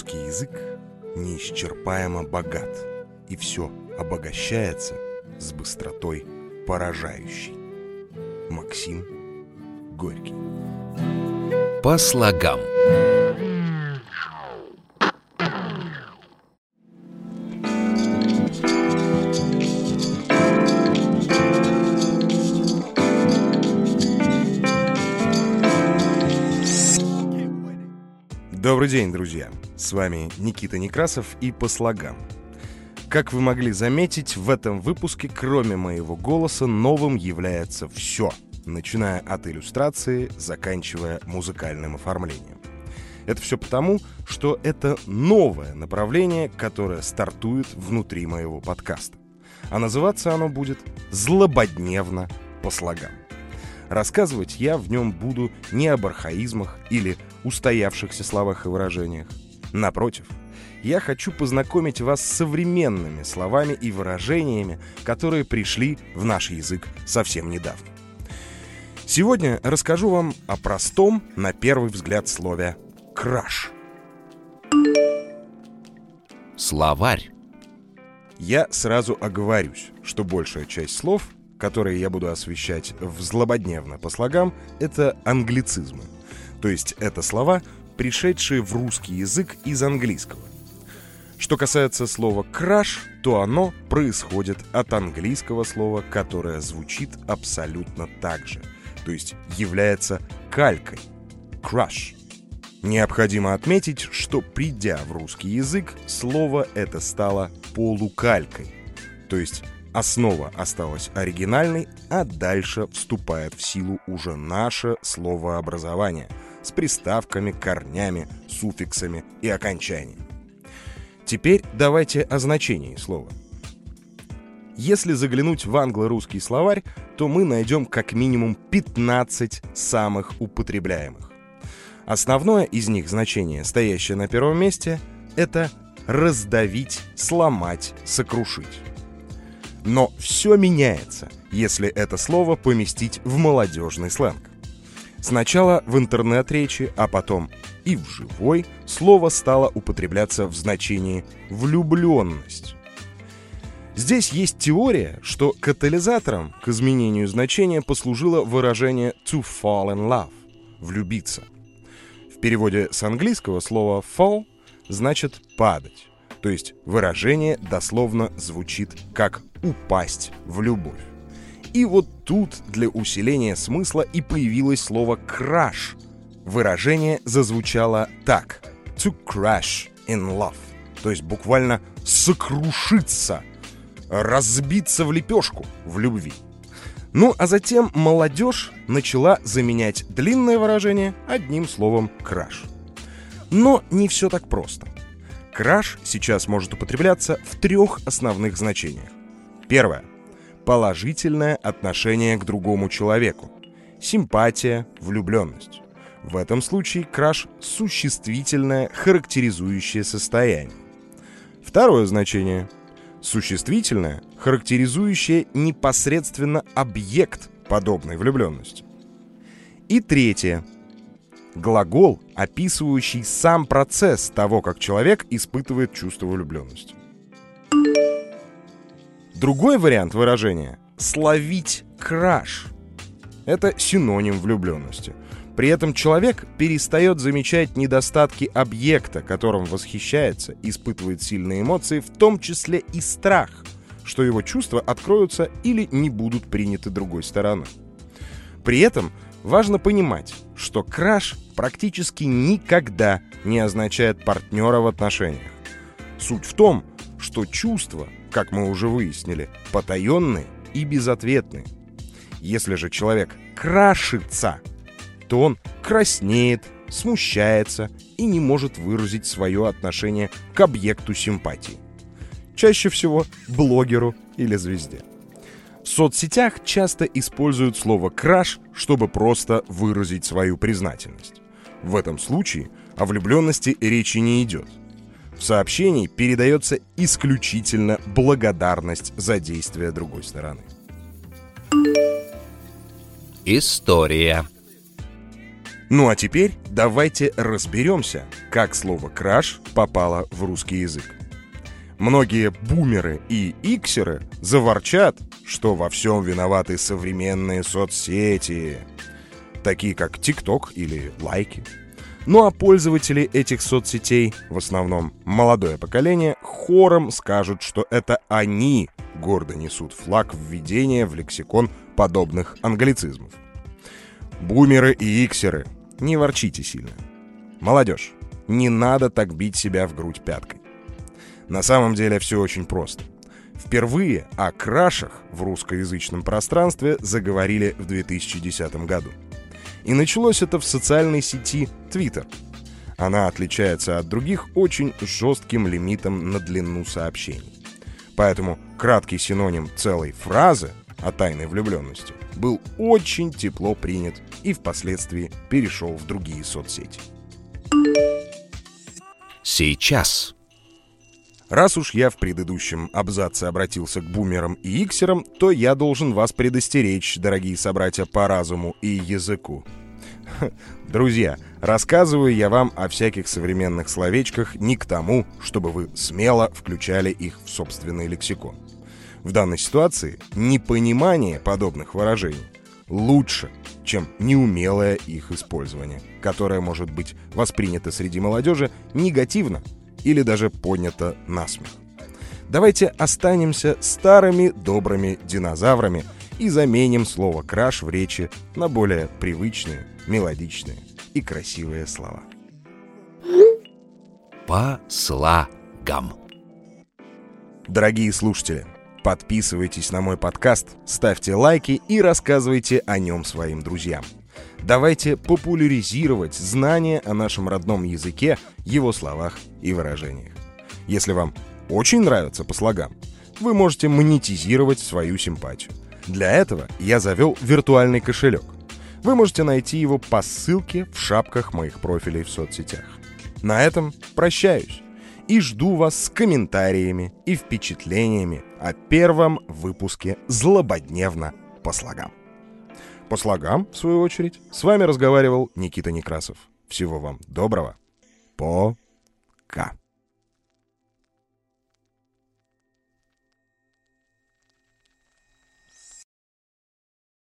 Русский язык неисчерпаемо богат, и все обогащается с быстротой поражающей. Максим Горький. По слогам. Добрый день, друзья! С вами Никита Некрасов и по слогам. Как вы могли заметить, в этом выпуске, кроме моего голоса, новым является все, начиная от иллюстрации, заканчивая музыкальным оформлением. Это все потому, что это новое направление, которое стартует внутри моего подкаста. А называться оно будет «Злободневно по слогам». Рассказывать я в нем буду не об архаизмах или устоявшихся словах и выражениях. Напротив, я хочу познакомить вас с современными словами и выражениями, которые пришли в наш язык совсем недавно. Сегодня расскажу вам о простом, на первый взгляд, слове «краш». Словарь. Я сразу оговорюсь, что большая часть слов которые я буду освещать в злободневно по слогам, это англицизмы. То есть это слова, пришедшие в русский язык из английского. Что касается слова «краш», то оно происходит от английского слова, которое звучит абсолютно так же, то есть является калькой «crush». Необходимо отметить, что придя в русский язык, слово это стало полукалькой, то есть Основа осталась оригинальной, а дальше вступает в силу уже наше словообразование с приставками, корнями, суффиксами и окончаниями. Теперь давайте о значении слова. Если заглянуть в англо-русский словарь, то мы найдем как минимум 15 самых употребляемых. Основное из них значение, стоящее на первом месте, это раздавить, сломать, сокрушить. Но все меняется, если это слово поместить в молодежный сленг. Сначала в интернет-речи, а потом и в живой слово стало употребляться в значении «влюбленность». Здесь есть теория, что катализатором к изменению значения послужило выражение «to fall in love» — «влюбиться». В переводе с английского слово «fall» значит «падать». То есть выражение дословно звучит как «упасть в любовь». И вот тут для усиления смысла и появилось слово «краш». Выражение зазвучало так «to crash in love», то есть буквально «сокрушиться», «разбиться в лепешку» в любви. Ну а затем молодежь начала заменять длинное выражение одним словом «краш». Но не все так просто – Краш сейчас может употребляться в трех основных значениях. Первое. Положительное отношение к другому человеку. Симпатия, влюбленность. В этом случае краш – существительное, характеризующее состояние. Второе значение – существительное, характеризующее непосредственно объект подобной влюбленности. И третье – глагол, описывающий сам процесс того, как человек испытывает чувство влюбленности. Другой вариант выражения – «словить краш» – это синоним влюбленности. При этом человек перестает замечать недостатки объекта, которым восхищается, испытывает сильные эмоции, в том числе и страх, что его чувства откроются или не будут приняты другой стороной. При этом важно понимать, что краш практически никогда не означает партнера в отношениях. Суть в том, что чувства, как мы уже выяснили, потаенные и безответные. Если же человек крашится, то он краснеет, смущается и не может выразить свое отношение к объекту симпатии. Чаще всего блогеру или звезде. В соцсетях часто используют слово «краш», чтобы просто выразить свою признательность. В этом случае о влюбленности речи не идет. В сообщении передается исключительно благодарность за действия другой стороны. История. Ну а теперь давайте разберемся, как слово «краш» попало в русский язык. Многие бумеры и иксеры заворчат, что во всем виноваты современные соцсети, такие как ТикТок или лайки. Ну а пользователи этих соцсетей, в основном молодое поколение, хором скажут, что это они гордо несут флаг введения в лексикон подобных англицизмов. Бумеры и иксеры, не ворчите сильно. Молодежь, не надо так бить себя в грудь пяткой. На самом деле все очень просто. Впервые о крашах в русскоязычном пространстве заговорили в 2010 году. И началось это в социальной сети Twitter. Она отличается от других очень жестким лимитом на длину сообщений. Поэтому краткий синоним целой фразы о тайной влюбленности был очень тепло принят и впоследствии перешел в другие соцсети. Сейчас. Раз уж я в предыдущем абзаце обратился к бумерам и иксерам, то я должен вас предостеречь, дорогие собратья по разуму и языку. Друзья, рассказываю я вам о всяких современных словечках не к тому, чтобы вы смело включали их в собственный лексикон. В данной ситуации непонимание подобных выражений лучше, чем неумелое их использование, которое может быть воспринято среди молодежи негативно или даже поднято на смех. Давайте останемся старыми добрыми динозаврами и заменим слово «краш» в речи на более привычные, мелодичные и красивые слова. По слагам. Дорогие слушатели, подписывайтесь на мой подкаст, ставьте лайки и рассказывайте о нем своим друзьям. Давайте популяризировать знания о нашем родном языке, его словах и выражениях. Если вам очень нравится по слогам, вы можете монетизировать свою симпатию. Для этого я завел виртуальный кошелек. Вы можете найти его по ссылке в шапках моих профилей в соцсетях. На этом прощаюсь и жду вас с комментариями и впечатлениями о первом выпуске «Злободневно по слогам». По слогам, в свою очередь, с вами разговаривал Никита Некрасов. Всего вам доброго. Пока.